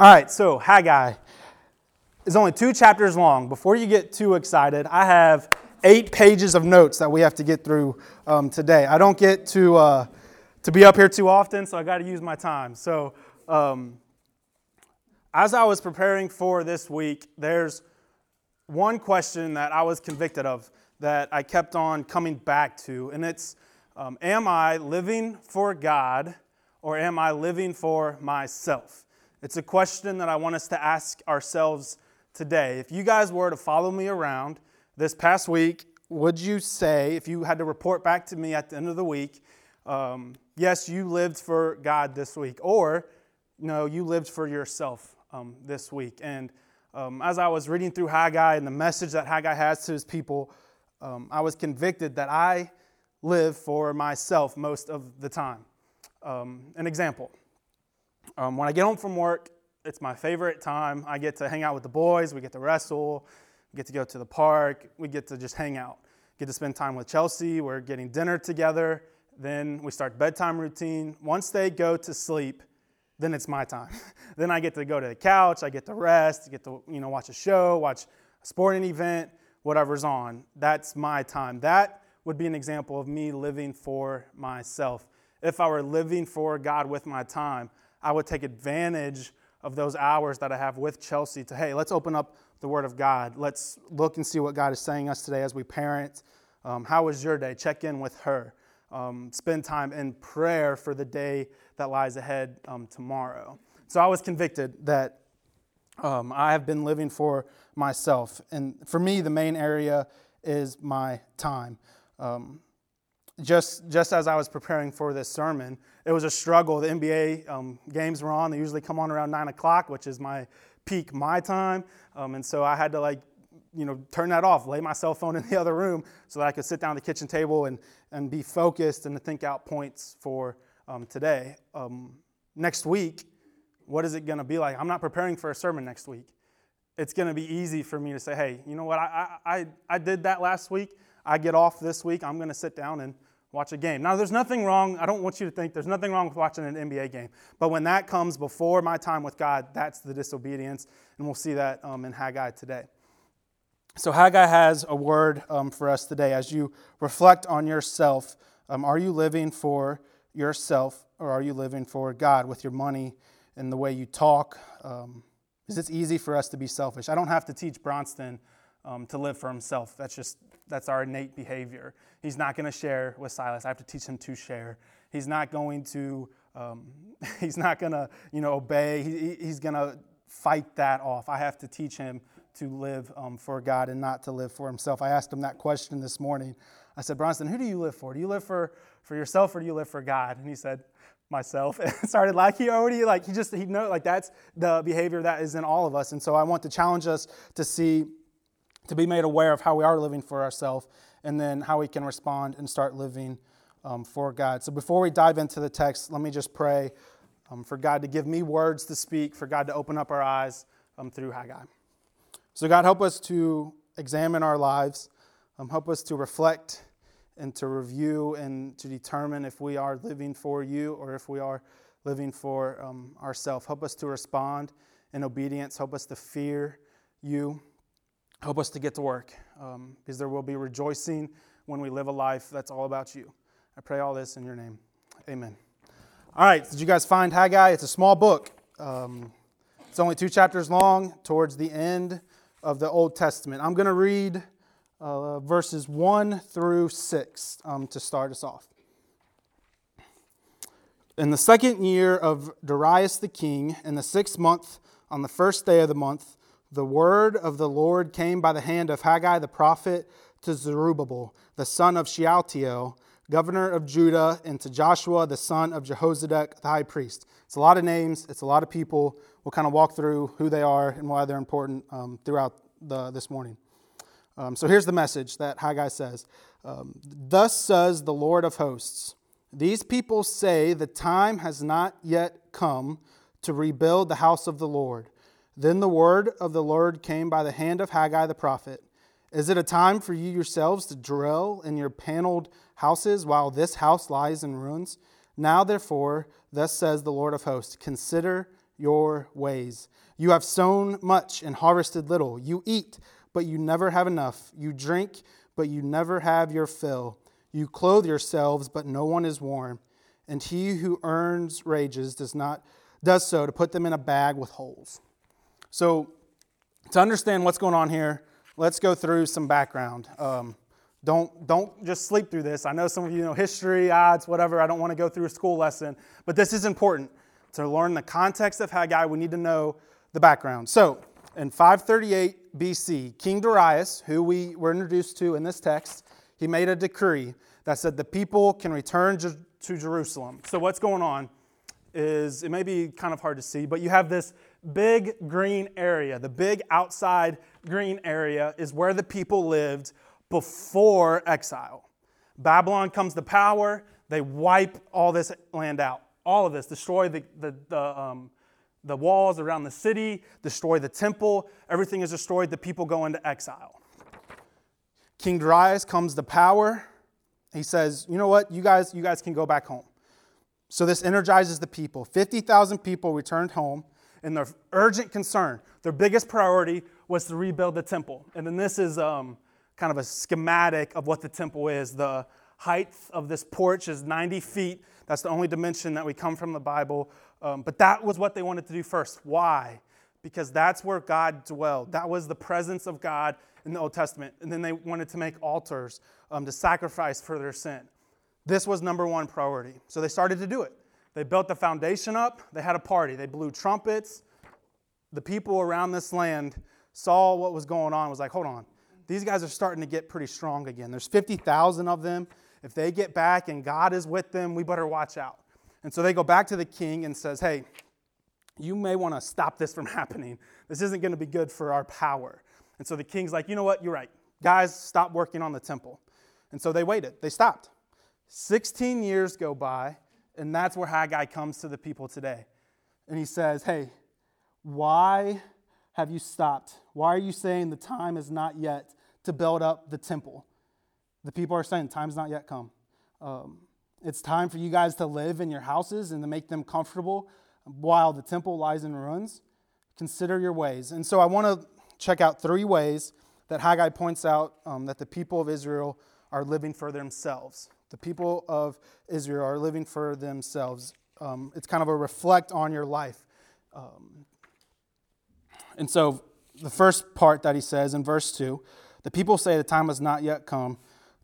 All right, so Haggai is only two chapters long. Before you get too excited, I have eight pages of notes that we have to get through um, today. I don't get to, uh, to be up here too often, so I got to use my time. So, um, as I was preparing for this week, there's one question that I was convicted of that I kept on coming back to, and it's um, Am I living for God or am I living for myself? It's a question that I want us to ask ourselves today. If you guys were to follow me around this past week, would you say, if you had to report back to me at the end of the week, um, yes, you lived for God this week, or no, you lived for yourself um, this week? And um, as I was reading through Haggai and the message that Haggai has to his people, um, I was convicted that I live for myself most of the time. Um, an example um, when I get home from work, it's my favorite time. I get to hang out with the boys, we get to wrestle, get to go to the park, we get to just hang out, get to spend time with Chelsea, we're getting dinner together. Then we start bedtime routine. Once they go to sleep, then it's my time. then I get to go to the couch, I get to rest, get to you know watch a show, watch a sporting event, whatever's on. That's my time. That would be an example of me living for myself. If I were living for God with my time, I would take advantage of those hours that I have with Chelsea to, hey, let's open up the Word of God. Let's look and see what God is saying us today as we parent. Um, how was your day? Check in with her. Um, spend time in prayer for the day that lies ahead um, tomorrow. So I was convicted that um, I have been living for myself. And for me, the main area is my time. Um, just, just as I was preparing for this sermon, it was a struggle. The NBA um, games were on. They usually come on around 9 o'clock, which is my peak my time. Um, and so I had to, like, you know, turn that off, lay my cell phone in the other room so that I could sit down at the kitchen table and, and be focused and to think out points for um, today. Um, next week, what is it going to be like? I'm not preparing for a sermon next week. It's going to be easy for me to say, hey, you know what? I, I, I did that last week. I get off this week. I'm going to sit down and watch a game. Now, there's nothing wrong, I don't want you to think there's nothing wrong with watching an NBA game. But when that comes before my time with God, that's the disobedience. And we'll see that um, in Haggai today. So, Haggai has a word um, for us today. As you reflect on yourself, um, are you living for yourself or are you living for God with your money and the way you talk? Um, is it easy for us to be selfish? I don't have to teach Bronston um, to live for himself. That's just that's our innate behavior. He's not going to share with Silas. I have to teach him to share. He's not going to. Um, he's not going to you know obey. He, he's going to fight that off. I have to teach him to live um, for God and not to live for himself. I asked him that question this morning. I said, Bronston, who do you live for? Do you live for, for yourself or do you live for God? And he said, myself. And started like he already like he just he know like that's the behavior that is in all of us. And so I want to challenge us to see to be made aware of how we are living for ourselves and then how we can respond and start living um, for God. So before we dive into the text, let me just pray um, for God to give me words to speak, for God to open up our eyes um, through Haggai. So, God, help us to examine our lives, um, help us to reflect and to review and to determine if we are living for you or if we are living for um, ourselves. Help us to respond in obedience, help us to fear you. Help us to get to work um, because there will be rejoicing when we live a life that's all about you. I pray all this in your name. Amen. All right, did you guys find Haggai? It's a small book. Um, it's only two chapters long towards the end of the Old Testament. I'm going to read uh, verses 1 through 6 um, to start us off. In the second year of Darius the king, in the sixth month, on the first day of the month, the word of the Lord came by the hand of Haggai the prophet to Zerubbabel, the son of Shealtiel, governor of Judah, and to Joshua, the son of Jehozadak, the high priest. It's a lot of names, it's a lot of people. We'll kind of walk through who they are and why they're important um, throughout the, this morning. Um, so here's the message that Haggai says um, Thus says the Lord of hosts, These people say the time has not yet come to rebuild the house of the Lord then the word of the Lord came by the hand of Haggai the prophet. Is it a time for you yourselves to dwell in your paneled houses while this house lies in ruins? Now, therefore, thus says the Lord of hosts Consider your ways. You have sown much and harvested little. You eat, but you never have enough. You drink, but you never have your fill. You clothe yourselves, but no one is warm. And he who earns wages does not does so to put them in a bag with holes. So, to understand what's going on here, let's go through some background. Um, don't, don't just sleep through this. I know some of you know history, odds, whatever. I don't want to go through a school lesson, but this is important. To learn the context of Haggai, we need to know the background. So, in 538 BC, King Darius, who we were introduced to in this text, he made a decree that said the people can return to Jerusalem. So, what's going on is it may be kind of hard to see, but you have this big green area. The big outside green area is where the people lived before exile. Babylon comes to power, they wipe all this land out. All of this, destroy the, the, the, um, the walls around the city, destroy the temple, everything is destroyed, the people go into exile. King Darius comes to power. He says, You know what? You guys, you guys can go back home. So this energizes the people. 50,000 people returned home, and their urgent concern, their biggest priority, was to rebuild the temple. And then this is um, kind of a schematic of what the temple is. The height of this porch is 90 feet. That's the only dimension that we come from the Bible. Um, but that was what they wanted to do first. Why? Because that's where God dwelled. That was the presence of God in the Old Testament. And then they wanted to make altars um, to sacrifice for their sin. This was number one priority. So they started to do it. They built the foundation up, they had a party, they blew trumpets. The people around this land saw what was going on, was like, hold on, these guys are starting to get pretty strong again. There's 50,000 of them. If they get back and God is with them, we better watch out. And so they go back to the king and says, hey, you may want to stop this from happening. This isn't going to be good for our power. And so the king's like, you know what? You're right. Guys, stop working on the temple. And so they waited. They stopped. 16 years go by, and that's where Haggai comes to the people today. And he says, Hey, why have you stopped? Why are you saying the time is not yet to build up the temple? The people are saying, Time's not yet come. Um, it's time for you guys to live in your houses and to make them comfortable while the temple lies in ruins. Consider your ways. And so I want to check out three ways that Haggai points out um, that the people of Israel are living for themselves. The people of Israel are living for themselves. Um, it's kind of a reflect on your life. Um, and so, the first part that he says in verse 2 the people say the time has not yet come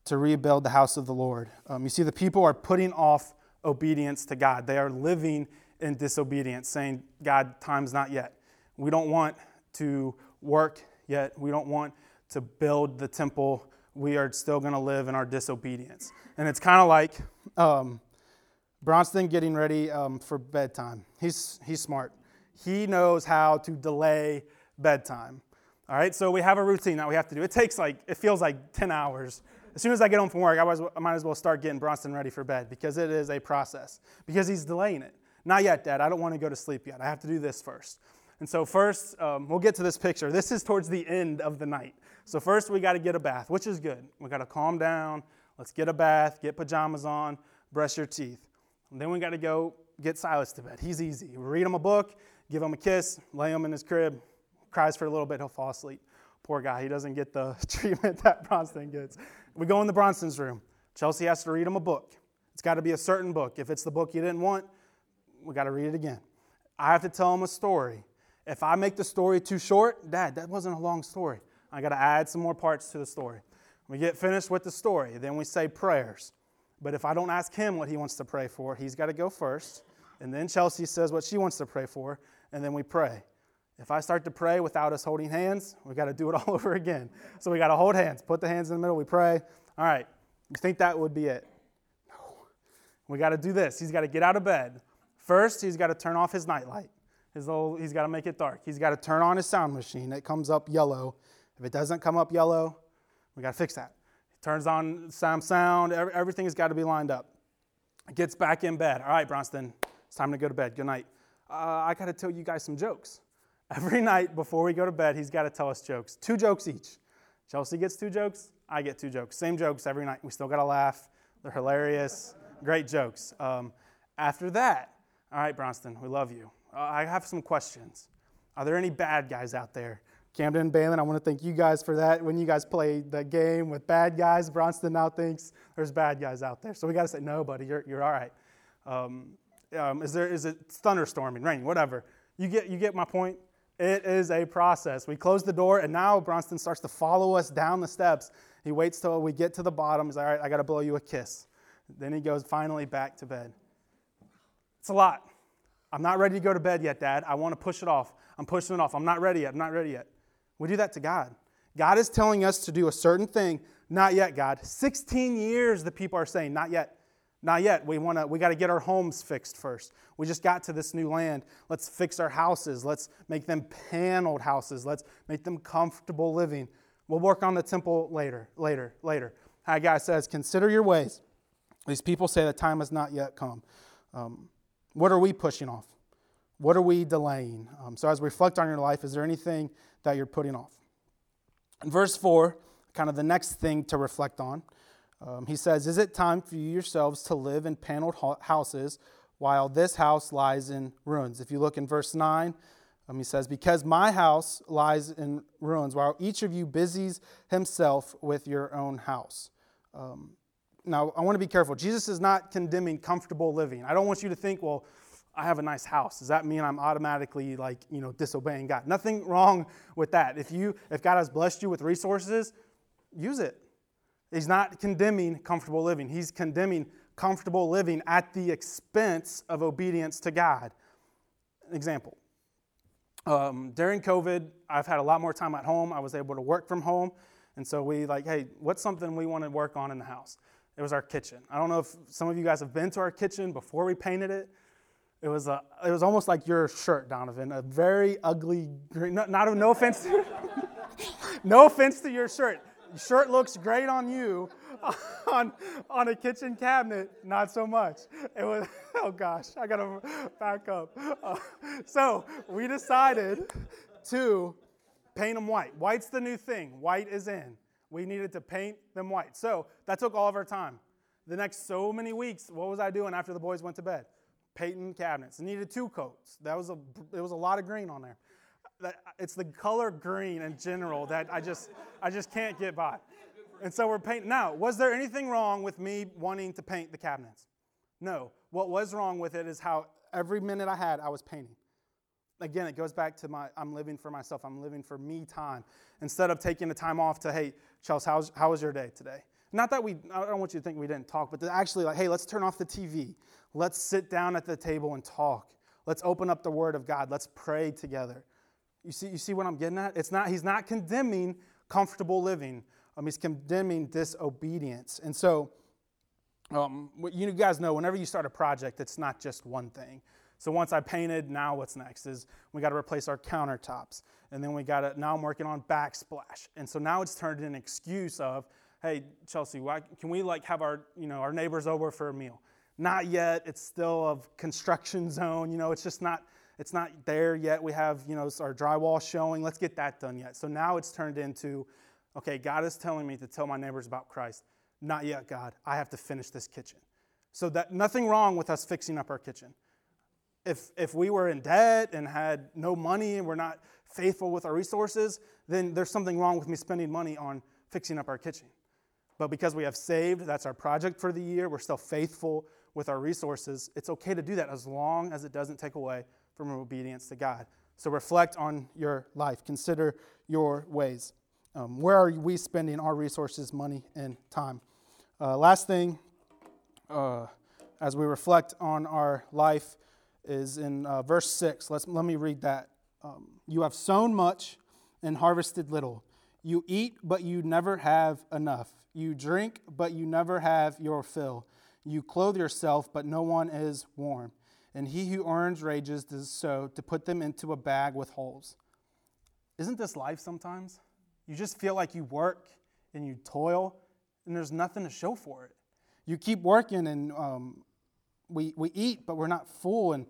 to rebuild the house of the Lord. Um, you see, the people are putting off obedience to God, they are living in disobedience, saying, God, time's not yet. We don't want to work yet, we don't want to build the temple we are still going to live in our disobedience. And it's kind of like um, Bronston getting ready um, for bedtime. He's, he's smart. He knows how to delay bedtime. All right, so we have a routine that we have to do. It takes like, it feels like 10 hours. As soon as I get home from work, I, was, I might as well start getting Bronston ready for bed because it is a process, because he's delaying it. Not yet, Dad. I don't want to go to sleep yet. I have to do this first. And so, first, um, we'll get to this picture. This is towards the end of the night. So, first, we got to get a bath, which is good. We got to calm down. Let's get a bath, get pajamas on, brush your teeth. And then we got to go get Silas to bed. He's easy. Read him a book, give him a kiss, lay him in his crib, cries for a little bit, he'll fall asleep. Poor guy, he doesn't get the treatment that Bronston gets. We go in the Bronston's room. Chelsea has to read him a book. It's got to be a certain book. If it's the book you didn't want, we got to read it again. I have to tell him a story. If I make the story too short, Dad, that wasn't a long story. I got to add some more parts to the story. We get finished with the story, then we say prayers. But if I don't ask him what he wants to pray for, he's got to go first. And then Chelsea says what she wants to pray for, and then we pray. If I start to pray without us holding hands, we got to do it all over again. So we got to hold hands, put the hands in the middle, we pray. All right, you think that would be it? No. We got to do this. He's got to get out of bed. First, he's got to turn off his nightlight. His little, he's got to make it dark. He's got to turn on his sound machine. It comes up yellow. If it doesn't come up yellow, we got to fix that. He turns on some sound. Everything's got to be lined up. Gets back in bed. All right, Bronston, it's time to go to bed. Good night. Uh, I got to tell you guys some jokes. Every night before we go to bed, he's got to tell us jokes. Two jokes each. Chelsea gets two jokes. I get two jokes. Same jokes every night. We still got to laugh. They're hilarious. Great jokes. Um, after that, all right, Bronston, we love you. Uh, I have some questions. Are there any bad guys out there? Camden and Balin, I want to thank you guys for that. When you guys play the game with bad guys, Bronston now thinks there's bad guys out there. So we got to say, no, buddy, you're, you're all right. Um, um, is, there, is it thunderstorming, raining, whatever? You get, you get my point? It is a process. We close the door, and now Bronston starts to follow us down the steps. He waits till we get to the bottom. He's like, all right, I got to blow you a kiss. Then he goes finally back to bed. It's a lot. I'm not ready to go to bed yet, Dad. I want to push it off. I'm pushing it off. I'm not ready yet. I'm not ready yet. We do that to God. God is telling us to do a certain thing. Not yet, God. 16 years the people are saying, not yet. Not yet. We want to we got to get our homes fixed first. We just got to this new land. Let's fix our houses. Let's make them paneled houses. Let's make them comfortable living. We'll work on the temple later, later, later. Haggai says, Consider your ways. These people say the time has not yet come. Um, what are we pushing off? What are we delaying? Um, so, as we reflect on your life, is there anything that you're putting off? In verse 4, kind of the next thing to reflect on, um, he says, Is it time for you yourselves to live in paneled houses while this house lies in ruins? If you look in verse 9, um, he says, Because my house lies in ruins, while each of you busies himself with your own house. Um, now, I want to be careful. Jesus is not condemning comfortable living. I don't want you to think, well, I have a nice house. Does that mean I'm automatically like, you know, disobeying God? Nothing wrong with that. If you if God has blessed you with resources, use it. He's not condemning comfortable living. He's condemning comfortable living at the expense of obedience to God. An example. Um, during COVID, I've had a lot more time at home. I was able to work from home. And so we like, hey, what's something we want to work on in the house? It was our kitchen. I don't know if some of you guys have been to our kitchen before we painted it. It was, a, it was almost like your shirt, Donovan, a very ugly green. Not, not no offense, to, no offense to your shirt. Your shirt looks great on you. On, on a kitchen cabinet, not so much. It was, oh gosh, I gotta back up. Uh, so we decided to paint them white. White's the new thing, white is in. We needed to paint them white. So that took all of our time. The next so many weeks, what was I doing after the boys went to bed? Painting cabinets. needed two coats. That was a, it was a lot of green on there. It's the color green in general that I just, I just can't get by. And so we're painting. Now, was there anything wrong with me wanting to paint the cabinets? No. What was wrong with it is how every minute I had, I was painting. Again, it goes back to my I'm living for myself. I'm living for me time. Instead of taking the time off to, hey, Chelsea, how's, how was your day today? Not that we, I don't want you to think we didn't talk, but actually, like, hey, let's turn off the TV. Let's sit down at the table and talk. Let's open up the Word of God. Let's pray together. You see, you see what I'm getting at? It's not, he's not condemning comfortable living, um, he's condemning disobedience. And so, um, you guys know whenever you start a project, it's not just one thing. So once I painted, now what's next is we got to replace our countertops. And then we got to, now I'm working on backsplash. And so now it's turned into an excuse of, hey, Chelsea, why, can we like have our, you know, our neighbors over for a meal? Not yet. It's still a construction zone. You know, it's just not, it's not there yet. We have, you know, our drywall showing. Let's get that done yet. So now it's turned into, okay, God is telling me to tell my neighbors about Christ. Not yet, God. I have to finish this kitchen. So that nothing wrong with us fixing up our kitchen if, if we were in debt and had no money and we're not faithful with our resources, then there's something wrong with me spending money on fixing up our kitchen. But because we have saved, that's our project for the year, we're still faithful with our resources, it's okay to do that as long as it doesn't take away from obedience to God. So reflect on your life, consider your ways. Um, where are we spending our resources, money, and time? Uh, last thing, uh, as we reflect on our life, is in uh, verse 6. Let's, let me read that. Um, you have sown much and harvested little. You eat, but you never have enough. You drink, but you never have your fill. You clothe yourself, but no one is warm. And he who earns rages does so to put them into a bag with holes. Isn't this life sometimes? You just feel like you work and you toil, and there's nothing to show for it. You keep working, and um, we, we eat, but we're not full, and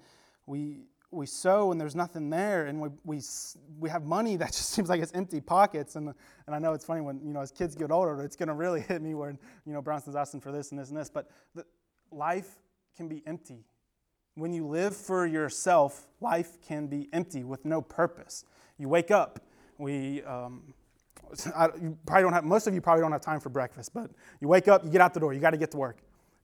we, we sow, and there's nothing there, and we, we, we have money that just seems like it's empty pockets. And, and I know it's funny when, you know, as kids get older, it's going to really hit me when, you know, Bronston's asking for this and this and this. But the, life can be empty. when you live for yourself, life can be empty with no purpose. You wake up, we, um, I, you probably don't have, most of you probably don't have time for breakfast, but you wake up, you get out the door, you got to get to work.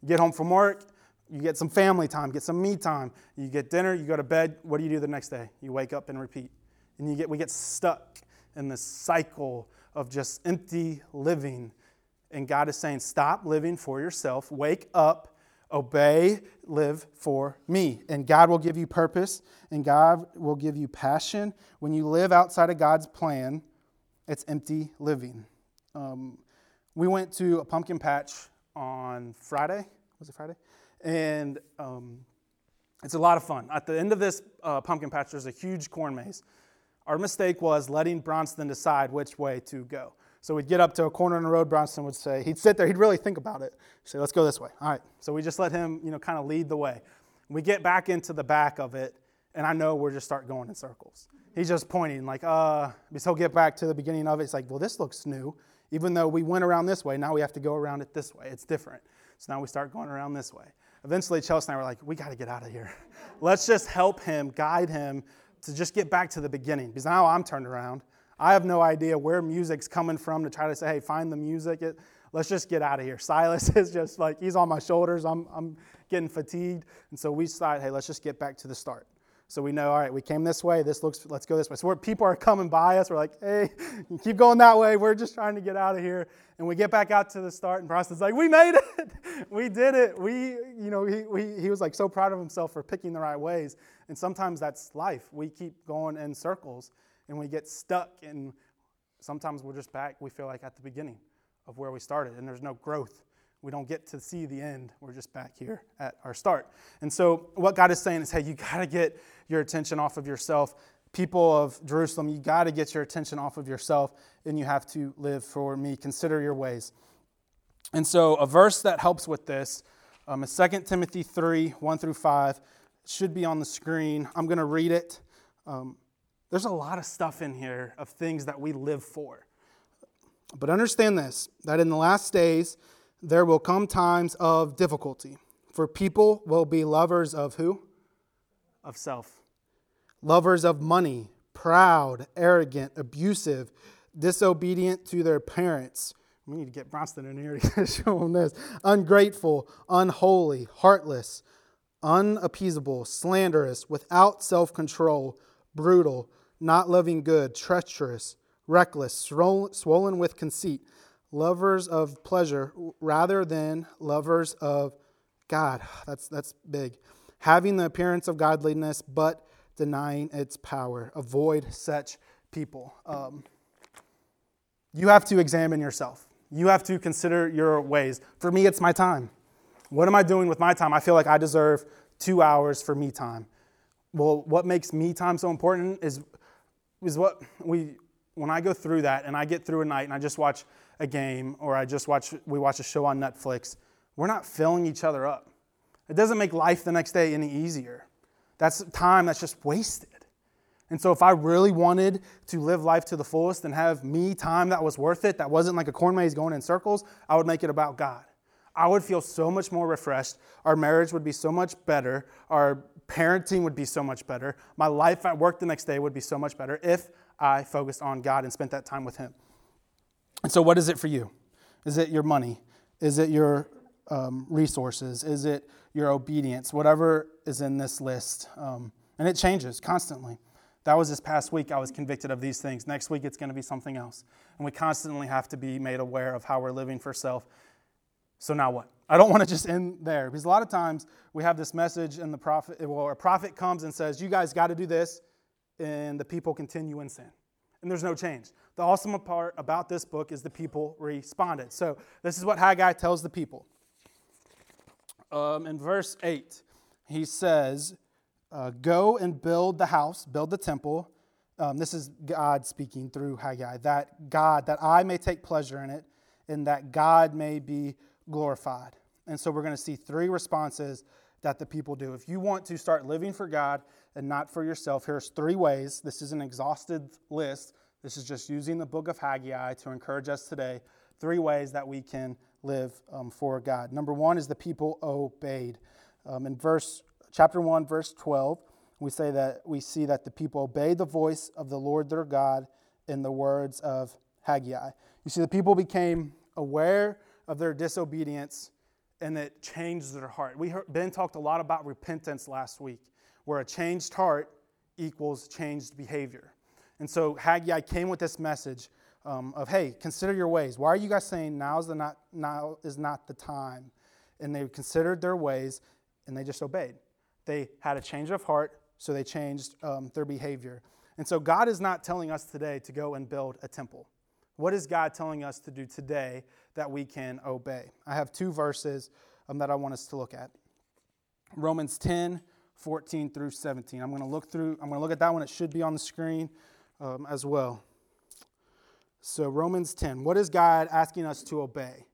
Get home from work, you get some family time, get some me time. You get dinner, you go to bed. What do you do the next day? You wake up and repeat. And you get, we get stuck in this cycle of just empty living. And God is saying, stop living for yourself. Wake up, obey, live for me. And God will give you purpose and God will give you passion. When you live outside of God's plan, it's empty living. Um, we went to a pumpkin patch on Friday. Was it Friday? And um, it's a lot of fun. At the end of this uh, pumpkin patch, there's a huge corn maze. Our mistake was letting Bronston decide which way to go. So we'd get up to a corner in the road. Bronston would say, he'd sit there, he'd really think about it. He'd say, let's go this way. All right. So we just let him, you know, kind of lead the way. We get back into the back of it, and I know we're just start going in circles. He's just pointing, like, uh, because he'll get back to the beginning of it. It's like, well, this looks new. Even though we went around this way, now we have to go around it this way. It's different. So now we start going around this way eventually Chelsea and I were like, we got to get out of here. Let's just help him, guide him to just get back to the beginning. Because now I'm turned around. I have no idea where music's coming from to try to say, hey, find the music. It, let's just get out of here. Silas is just like, he's on my shoulders. I'm, I'm getting fatigued. And so we decided, hey, let's just get back to the start. So we know, all right, we came this way. This looks, let's go this way. So people are coming by us. We're like, hey, keep going that way. We're just trying to get out of here. And we get back out to the start, and Bronston's like, we made it. we did it. We, you know, he, we, he was like so proud of himself for picking the right ways. And sometimes that's life. We keep going in circles, and we get stuck. And sometimes we're just back, we feel like at the beginning of where we started, and there's no growth we don't get to see the end. We're just back here at our start. And so, what God is saying is, hey, you got to get your attention off of yourself. People of Jerusalem, you got to get your attention off of yourself, and you have to live for me. Consider your ways. And so, a verse that helps with this um, is 2 Timothy 3 1 through 5. Should be on the screen. I'm going to read it. Um, there's a lot of stuff in here of things that we live for. But understand this that in the last days, there will come times of difficulty, for people will be lovers of who? Of self. Lovers of money, proud, arrogant, abusive, disobedient to their parents. We need to get Bronston in here to show him this. Ungrateful, unholy, heartless, unappeasable, slanderous, without self control, brutal, not loving good, treacherous, reckless, swollen with conceit lovers of pleasure rather than lovers of God. That's, that's big. Having the appearance of godliness, but denying its power. Avoid such people. Um, you have to examine yourself. You have to consider your ways. For me, it's my time. What am I doing with my time? I feel like I deserve two hours for me time. Well, what makes me time so important is, is what we, when I go through that and I get through a night and I just watch a game or I just watch we watch a show on Netflix, we're not filling each other up. It doesn't make life the next day any easier. That's time that's just wasted. And so if I really wanted to live life to the fullest and have me time that was worth it, that wasn't like a corn maze going in circles, I would make it about God. I would feel so much more refreshed. Our marriage would be so much better. Our parenting would be so much better. My life at work the next day would be so much better if I focused on God and spent that time with Him. And so, what is it for you? Is it your money? Is it your um, resources? Is it your obedience? Whatever is in this list. Um, and it changes constantly. That was this past week, I was convicted of these things. Next week, it's going to be something else. And we constantly have to be made aware of how we're living for self. So, now what? I don't want to just end there because a lot of times we have this message, and the prophet, well, a prophet comes and says, You guys got to do this, and the people continue in sin. And there's no change. The awesome part about this book is the people responded. So this is what Haggai tells the people. Um, in verse 8, he says, uh, Go and build the house, build the temple. Um, this is God speaking through Haggai, that God, that I may take pleasure in it, and that God may be glorified. And so we're going to see three responses that the people do. If you want to start living for God and not for yourself, here's three ways. This is an exhausted list this is just using the book of Haggai to encourage us today. Three ways that we can live um, for God. Number one is the people obeyed. Um, in verse chapter 1, verse 12, we say that we see that the people obeyed the voice of the Lord their God in the words of Haggai. You see, the people became aware of their disobedience and it changed their heart. We heard, Ben talked a lot about repentance last week, where a changed heart equals changed behavior. And so Haggai came with this message um, of, hey, consider your ways. Why are you guys saying now is, the not, now is not the time? And they considered their ways and they just obeyed. They had a change of heart, so they changed um, their behavior. And so God is not telling us today to go and build a temple. What is God telling us to do today that we can obey? I have two verses um, that I want us to look at Romans 10, 14 through 17. I'm going to look through, I'm going to look at that one. It should be on the screen um, as well. So, Romans 10, what is God asking us to obey?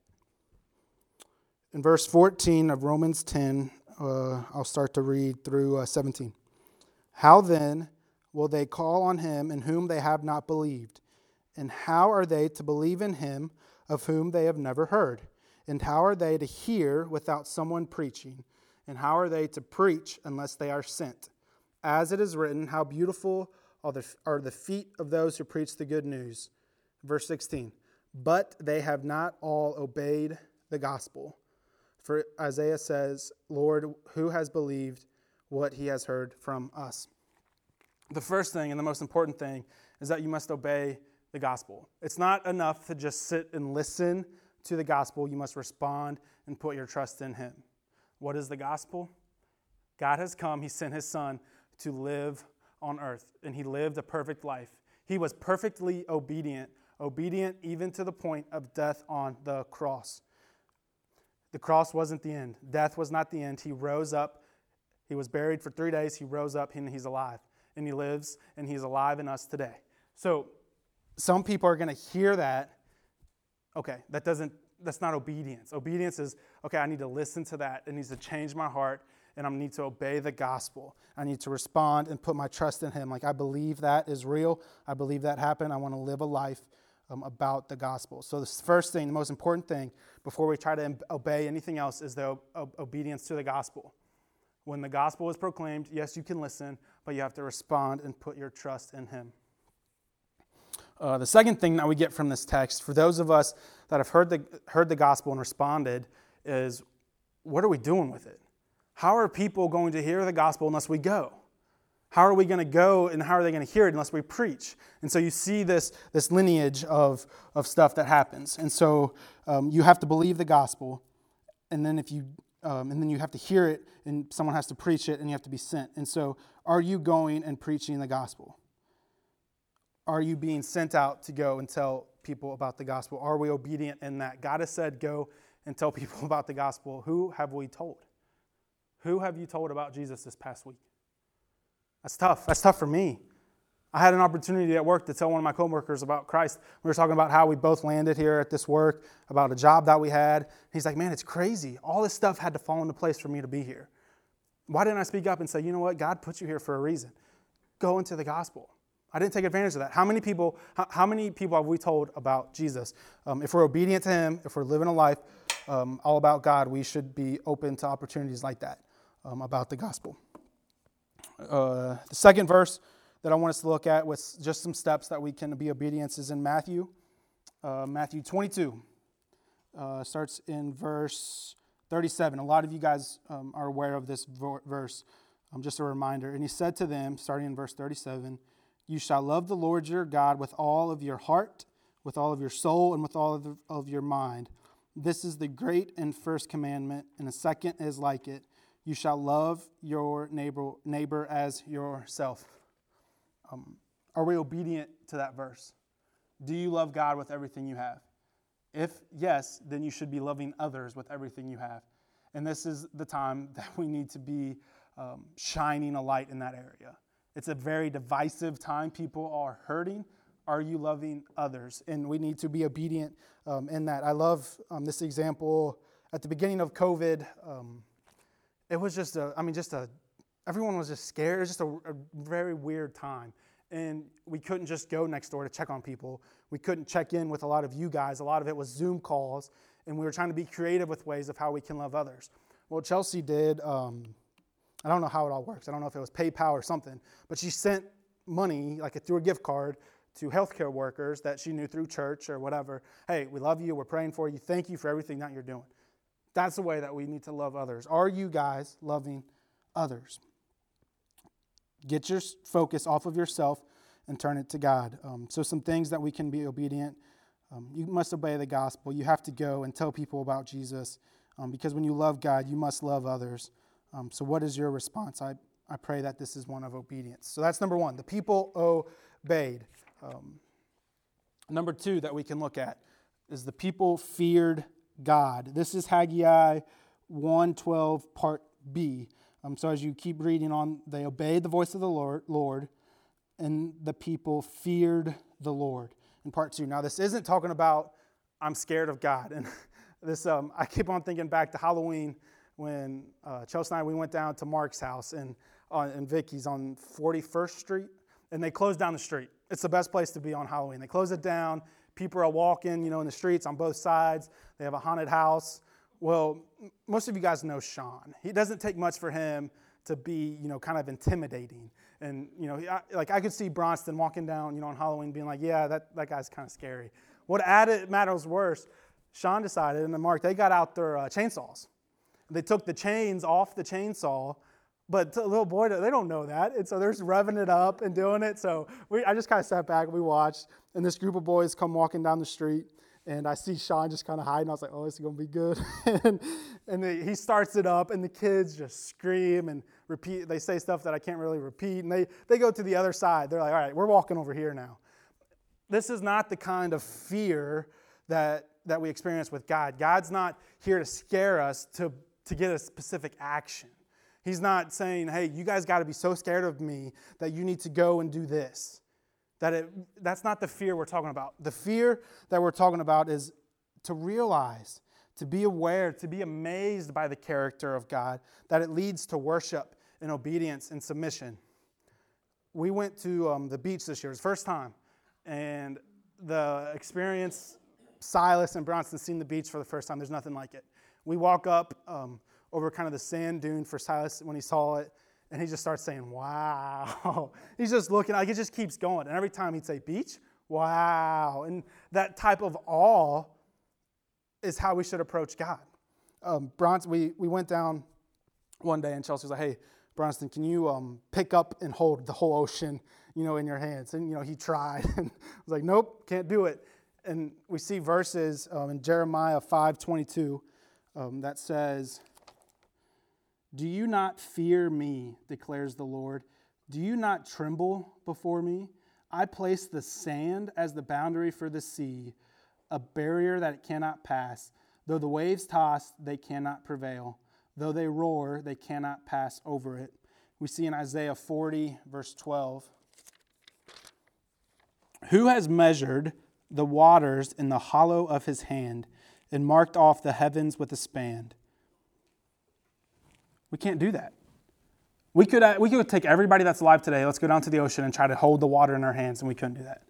In verse 14 of Romans 10, uh, I'll start to read through uh, 17. How then will they call on him in whom they have not believed? And how are they to believe in him of whom they have never heard? And how are they to hear without someone preaching? And how are they to preach unless they are sent? As it is written, How beautiful are the, are the feet of those who preach the good news. Verse 16. But they have not all obeyed the gospel. For Isaiah says, Lord, who has believed what he has heard from us? The first thing and the most important thing is that you must obey the gospel. It's not enough to just sit and listen to the gospel. You must respond and put your trust in him. What is the gospel? God has come, he sent his son to live on earth, and he lived a perfect life. He was perfectly obedient, obedient even to the point of death on the cross. The cross wasn't the end, death was not the end. He rose up, he was buried for three days, he rose up, and he's alive. And he lives, and he's alive in us today. So, some people are going to hear that. Okay, that doesn't, that's not obedience. Obedience is, okay, I need to listen to that. It needs to change my heart, and I need to obey the gospel. I need to respond and put my trust in Him. Like, I believe that is real. I believe that happened. I want to live a life um, about the gospel. So, the first thing, the most important thing before we try to obey anything else is the obedience to the gospel. When the gospel is proclaimed, yes, you can listen, but you have to respond and put your trust in Him. Uh, the second thing that we get from this text, for those of us that have heard the, heard the gospel and responded, is what are we doing with it? How are people going to hear the gospel unless we go? How are we going to go and how are they going to hear it unless we preach? And so you see this, this lineage of, of stuff that happens. And so um, you have to believe the gospel, and then if you um, and then you have to hear it, and someone has to preach it, and you have to be sent. And so, are you going and preaching the gospel? Are you being sent out to go and tell people about the gospel? Are we obedient in that? God has said, go and tell people about the gospel. Who have we told? Who have you told about Jesus this past week? That's tough. That's tough for me. I had an opportunity at work to tell one of my coworkers about Christ. We were talking about how we both landed here at this work, about a job that we had. He's like, man, it's crazy. All this stuff had to fall into place for me to be here. Why didn't I speak up and say, you know what? God put you here for a reason. Go into the gospel. I didn't take advantage of that. How many people, how, how many people have we told about Jesus? Um, if we're obedient to Him, if we're living a life um, all about God, we should be open to opportunities like that um, about the gospel. Uh, the second verse that I want us to look at with just some steps that we can be obedient is in Matthew, uh, Matthew 22. Uh, starts in verse 37. A lot of you guys um, are aware of this verse. Um, just a reminder. And he said to them, starting in verse 37, you shall love the Lord your God with all of your heart, with all of your soul, and with all of, the, of your mind. This is the great and first commandment, and the second is like it. You shall love your neighbor, neighbor as yourself. Um, are we obedient to that verse? Do you love God with everything you have? If yes, then you should be loving others with everything you have. And this is the time that we need to be um, shining a light in that area. It's a very divisive time. People are hurting. Are you loving others? And we need to be obedient um, in that. I love um, this example at the beginning of COVID. Um, it was just a, I mean, just a, everyone was just scared. It was just a, a very weird time. And we couldn't just go next door to check on people. We couldn't check in with a lot of you guys. A lot of it was Zoom calls. And we were trying to be creative with ways of how we can love others. Well, Chelsea did um, I don't know how it all works. I don't know if it was PayPal or something, but she sent money, like through a gift card, to healthcare workers that she knew through church or whatever. Hey, we love you. We're praying for you. Thank you for everything that you're doing. That's the way that we need to love others. Are you guys loving others? Get your focus off of yourself and turn it to God. Um, so, some things that we can be obedient. Um, you must obey the gospel. You have to go and tell people about Jesus um, because when you love God, you must love others. Um, so, what is your response? I, I pray that this is one of obedience. So, that's number one. The people obeyed. Um, number two that we can look at is the people feared God. This is Haggai 112, part B. Um, so as you keep reading on, they obeyed the voice of the Lord, Lord, and the people feared the Lord. In part two. Now, this isn't talking about I'm scared of God. And this, um, I keep on thinking back to Halloween when uh, Chelsea and I we went down to Mark's house and uh, and Vicky's on 41st Street, and they closed down the street. It's the best place to be on Halloween. They close it down. People are walking, you know, in the streets on both sides. They have a haunted house. Well, most of you guys know Sean. It doesn't take much for him to be, you know, kind of intimidating. And, you know, I, like I could see Bronston walking down, you know, on Halloween being like, yeah, that, that guy's kind of scary. What added matters worse, Sean decided, and Mark, they got out their uh, chainsaws. They took the chains off the chainsaw, but the little boy, they don't know that. And so they're just revving it up and doing it. So we, I just kind of sat back and we watched. And this group of boys come walking down the street and I see Sean just kind of hiding. I was like, oh, this is going to be good. and and he starts it up, and the kids just scream and repeat. They say stuff that I can't really repeat. And they, they go to the other side. They're like, all right, we're walking over here now. This is not the kind of fear that, that we experience with God. God's not here to scare us to, to get a specific action. He's not saying, hey, you guys got to be so scared of me that you need to go and do this. That it, that's not the fear we're talking about. The fear that we're talking about is to realize, to be aware, to be amazed by the character of God, that it leads to worship and obedience and submission. We went to um, the beach this year, it was first time, and the experience, Silas and Bronston seen the beach for the first time, there's nothing like it. We walk up um, over kind of the sand dune for Silas when he saw it, and he just starts saying, wow. He's just looking, like it just keeps going. And every time he'd say, beach, wow. And that type of awe is how we should approach God. Um, Bronston, we, we went down one day and Chelsea was like, hey, Bronston, can you um, pick up and hold the whole ocean, you know, in your hands? And, you know, he tried. and was like, nope, can't do it. And we see verses um, in Jeremiah 5.22 um, that says, do you not fear me, declares the Lord? Do you not tremble before me? I place the sand as the boundary for the sea, a barrier that it cannot pass. Though the waves toss, they cannot prevail. Though they roar, they cannot pass over it. We see in Isaiah 40, verse 12 Who has measured the waters in the hollow of his hand and marked off the heavens with a span? We can't do that. We could, uh, we could take everybody that's alive today, let's go down to the ocean and try to hold the water in our hands, and we couldn't do that.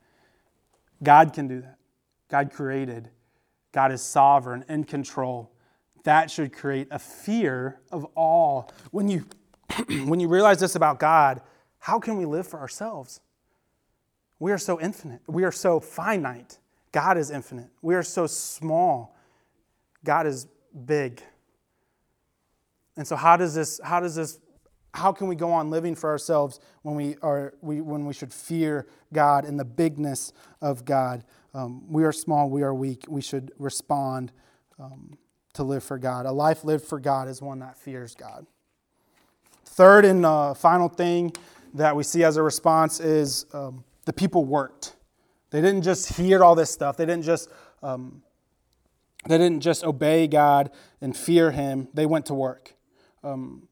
God can do that. God created. God is sovereign, in control. That should create a fear of awe. When you, when you realize this about God, how can we live for ourselves? We are so infinite. We are so finite. God is infinite. We are so small. God is big. And so how does this, how does this, how can we go on living for ourselves when we are, we, when we should fear God and the bigness of God? Um, we are small, we are weak, we should respond um, to live for God. A life lived for God is one that fears God. Third and uh, final thing that we see as a response is um, the people worked. They didn't just hear all this stuff. They didn't just um, they didn't just obey God and fear Him. They went to work. Um,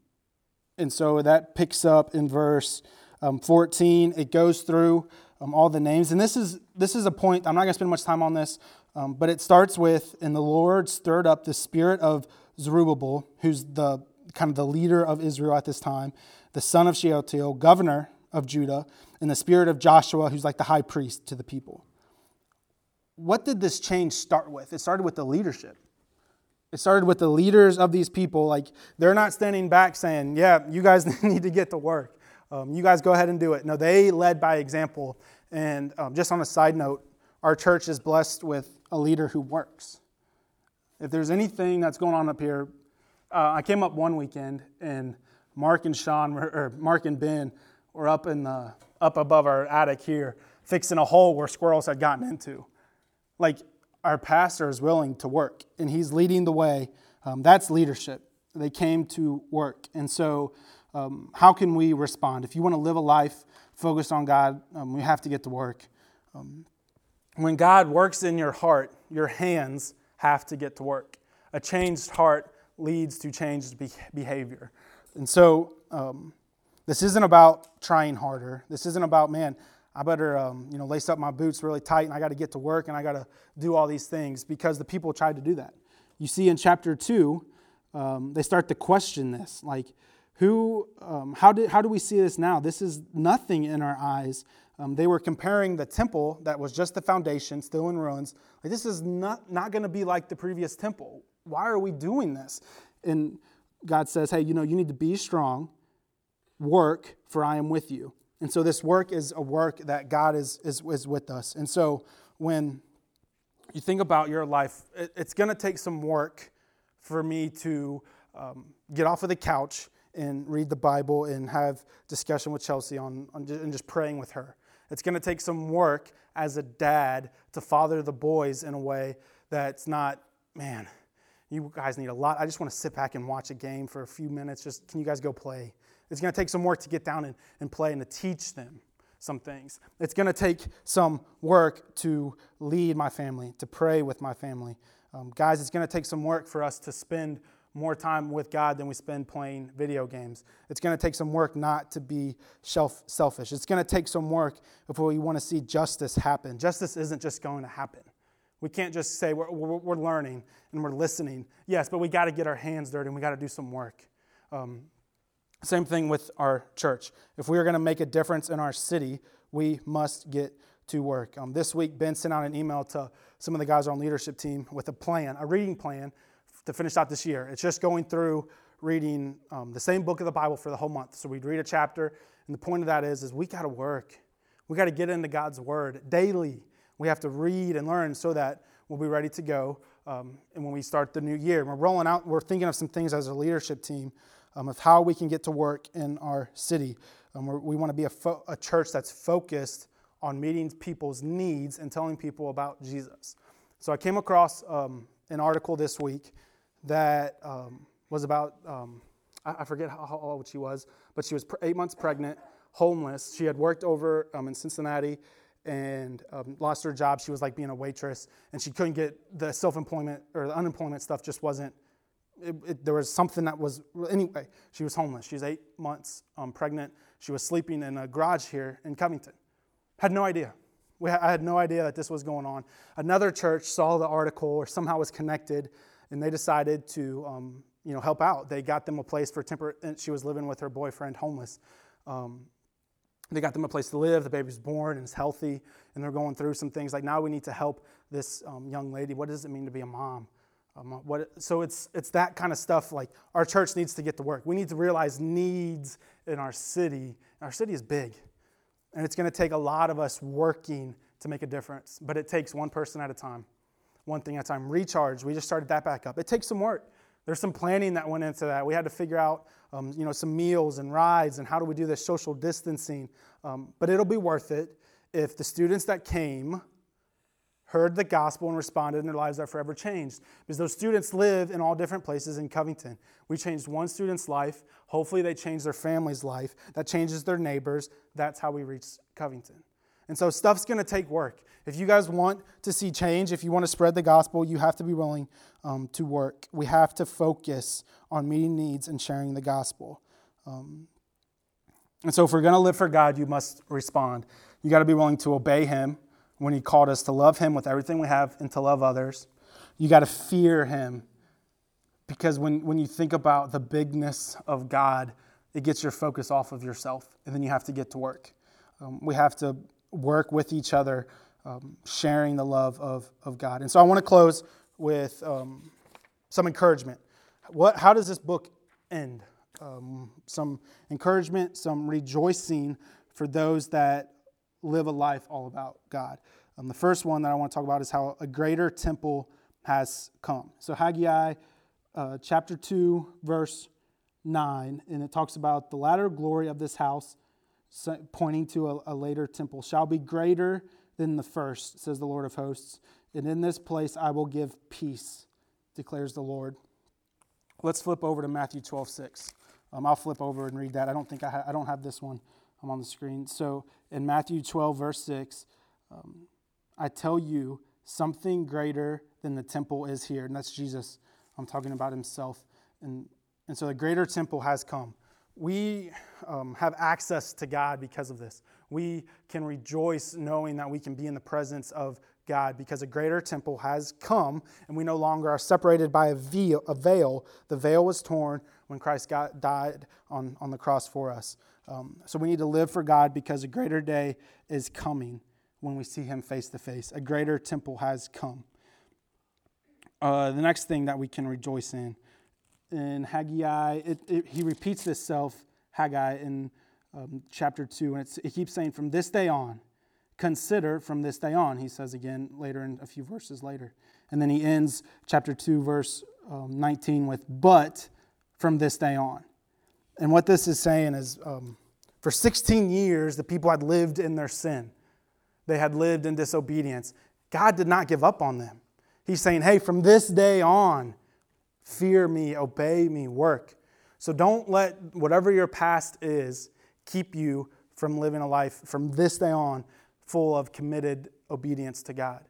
and so that picks up in verse um, 14. It goes through um, all the names. And this is, this is a point, I'm not going to spend much time on this, um, but it starts with, and the Lord stirred up the spirit of Zerubbabel, who's the kind of the leader of Israel at this time, the son of Shealtiel, governor of Judah, and the spirit of Joshua, who's like the high priest to the people. What did this change start with? It started with the leadership. It started with the leaders of these people. Like, they're not standing back saying, Yeah, you guys need to get to work. Um, you guys go ahead and do it. No, they led by example. And um, just on a side note, our church is blessed with a leader who works. If there's anything that's going on up here, uh, I came up one weekend and Mark and Sean, were, or Mark and Ben, were up in the up above our attic here, fixing a hole where squirrels had gotten into. Like our pastor is willing to work, and he's leading the way. Um, that's leadership. They came to work, and so um, how can we respond? If you want to live a life focused on God, um, we have to get to work. Um, when God works in your heart, your hands have to get to work. A changed heart leads to changed behavior. And so, um, this isn't about trying harder. This isn't about, man, I better um, you know, lace up my boots really tight and I got to get to work and I got to do all these things because the people tried to do that. You see in chapter 2, um, they start to question this. Like, who, um, how, did, how do we see this now? This is nothing in our eyes. Um, they were comparing the temple that was just the foundation, still in ruins. Like, this is not, not going to be like the previous temple. Why are we doing this? And God says, hey, you know, you need to be strong, work, for I am with you. And so this work is a work that God is, is, is with us. And so when you think about your life, it, it's going to take some work for me to um, get off of the couch and read the Bible and have discussion with Chelsea on, on and just praying with her. It's going to take some work as a dad to father the boys in a way that's not, man, you guys need a lot. I just want to sit back and watch a game for a few minutes. Just can you guys go play? It's going to take some work to get down and, and play and to teach them some things. It's going to take some work to lead my family, to pray with my family. Um, guys, it's going to take some work for us to spend more time with God than we spend playing video games. It's going to take some work not to be self- selfish. It's going to take some work if we want to see justice happen. Justice isn't just going to happen. We can't just say we're, we're, learning and we're listening. Yes, but we got to get our hands dirty and we got to do some work. Um, same thing with our church. If we are going to make a difference in our city, we must get to work. Um, this week, Ben sent out an email to some of the guys on leadership team with a plan, a reading plan to finish out this year. It's just going through reading um, the same book of the Bible for the whole month. So we'd read a chapter, and the point of that is, is we got to work. We got to get into God's Word daily. We have to read and learn so that we'll be ready to go. Um, and when we start the new year, we're rolling out. We're thinking of some things as a leadership team um, of how we can get to work in our city. Um, we want to be a, fo- a church that's focused on meeting people's needs and telling people about Jesus. So I came across um, an article this week that um, was about, um, I, I, forget how, how, old she was, but she was eight months pregnant, homeless. She had worked over um, in Cincinnati and um, lost her job. She was like being a waitress, and she couldn't get the self employment or the unemployment stuff just wasn't. It, it, there was something that was anyway. She was homeless. She was eight months um, pregnant. She was sleeping in a garage here in Covington. Had no idea. Ha- I had no idea that this was going on. Another church saw the article or somehow was connected, and they decided to um, you know help out. They got them a place for temporary. She was living with her boyfriend, homeless. Um, they got them a place to live. The baby's born and is healthy, and they're going through some things. Like now, we need to help this um, young lady. What does it mean to be a mom? Um, what, so it's it's that kind of stuff. Like our church needs to get to work. We need to realize needs in our city. Our city is big, and it's going to take a lot of us working to make a difference. But it takes one person at a time, one thing at a time. Recharge. We just started that back up. It takes some work. There's some planning that went into that. We had to figure out, um, you know, some meals and rides and how do we do this social distancing. Um, but it'll be worth it if the students that came heard the gospel and responded and their lives are forever changed. Because those students live in all different places in Covington. We changed one student's life. Hopefully, they change their family's life. That changes their neighbors. That's how we reach Covington. And so, stuff's going to take work. If you guys want to see change, if you want to spread the gospel, you have to be willing um, to work. We have to focus on meeting needs and sharing the gospel. Um, and so, if we're going to live for God, you must respond. You got to be willing to obey Him when He called us to love Him with everything we have and to love others. You got to fear Him because when, when you think about the bigness of God, it gets your focus off of yourself, and then you have to get to work. Um, we have to work with each other um, sharing the love of, of God. And so I want to close with um, some encouragement. What, how does this book end? Um, some encouragement, some rejoicing for those that live a life all about God. Um, the first one that I want to talk about is how a greater temple has come. So, Haggai uh, chapter 2, verse 9, and it talks about the latter glory of this house, pointing to a, a later temple, shall be greater than the first, says the Lord of hosts. And in this place I will give peace, declares the Lord. Let's flip over to Matthew 12, 6. Um, I'll flip over and read that. I don't think I, ha- I don't have this one I'm on the screen. So in Matthew 12, verse 6, um, I tell you, something greater than the temple is here. And that's Jesus. I'm talking about himself. And, and so the greater temple has come. We um, have access to God because of this. We can rejoice knowing that we can be in the presence of God because a greater temple has come and we no longer are separated by a veil. A veil. The veil was torn when Christ got, died on, on the cross for us. Um, so we need to live for God because a greater day is coming when we see Him face to face. A greater temple has come. Uh, the next thing that we can rejoice in in Haggai, it, it, he repeats this self, Haggai, in um, chapter 2, and it keeps saying, From this day on, consider from this day on, he says again later in a few verses later. And then he ends chapter 2, verse um, 19 with, But from this day on. And what this is saying is, um, for 16 years, the people had lived in their sin. They had lived in disobedience. God did not give up on them. He's saying, hey, from this day on, fear me, obey me, work. So don't let whatever your past is keep you from living a life from this day on full of committed obedience to God.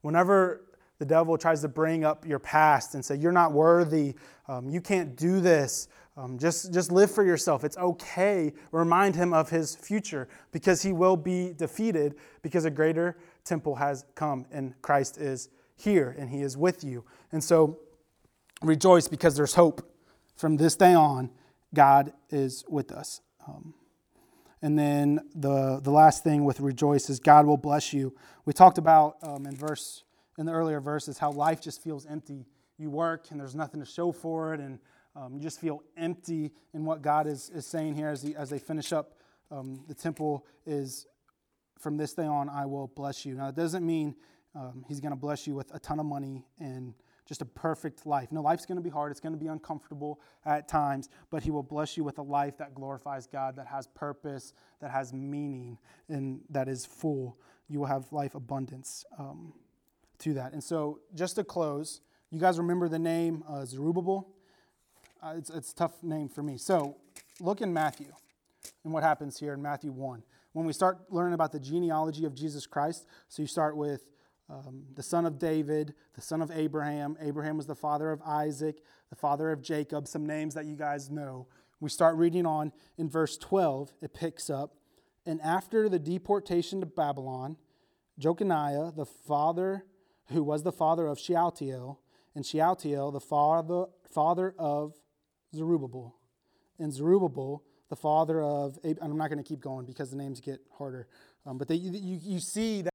Whenever the devil tries to bring up your past and say, You're not worthy, um, you can't do this, um, just, just live for yourself. It's okay. Remind him of his future because he will be defeated because a greater temple has come and Christ is here and he is with you. And so rejoice because there's hope. From this day on, God is with us. Um, and then the, the last thing with rejoice is God will bless you. We talked about um, in verse in the earlier verses how life just feels empty. You work and there's nothing to show for it, and um, you just feel empty in what God is, is saying here as, he, as they finish up um, the temple is from this day on, I will bless you. Now, it doesn't mean um, He's going to bless you with a ton of money and just a perfect life. No, life's going to be hard. It's going to be uncomfortable at times, but He will bless you with a life that glorifies God, that has purpose, that has meaning, and that is full. You will have life abundance um, to that. And so, just to close, you guys remember the name uh, Zerubbabel? Uh, it's, it's a tough name for me. So look in Matthew and what happens here in Matthew 1. When we start learning about the genealogy of Jesus Christ, so you start with um, the son of David, the son of Abraham. Abraham was the father of Isaac, the father of Jacob, some names that you guys know. We start reading on in verse 12, it picks up. And after the deportation to Babylon, Jeconiah, the father who was the father of Shealtiel, and Shealtiel, the father, father of Zerubbabel. And Zerubbabel, the father of, and I'm not going to keep going because the names get harder. Um, but they, you, you see that.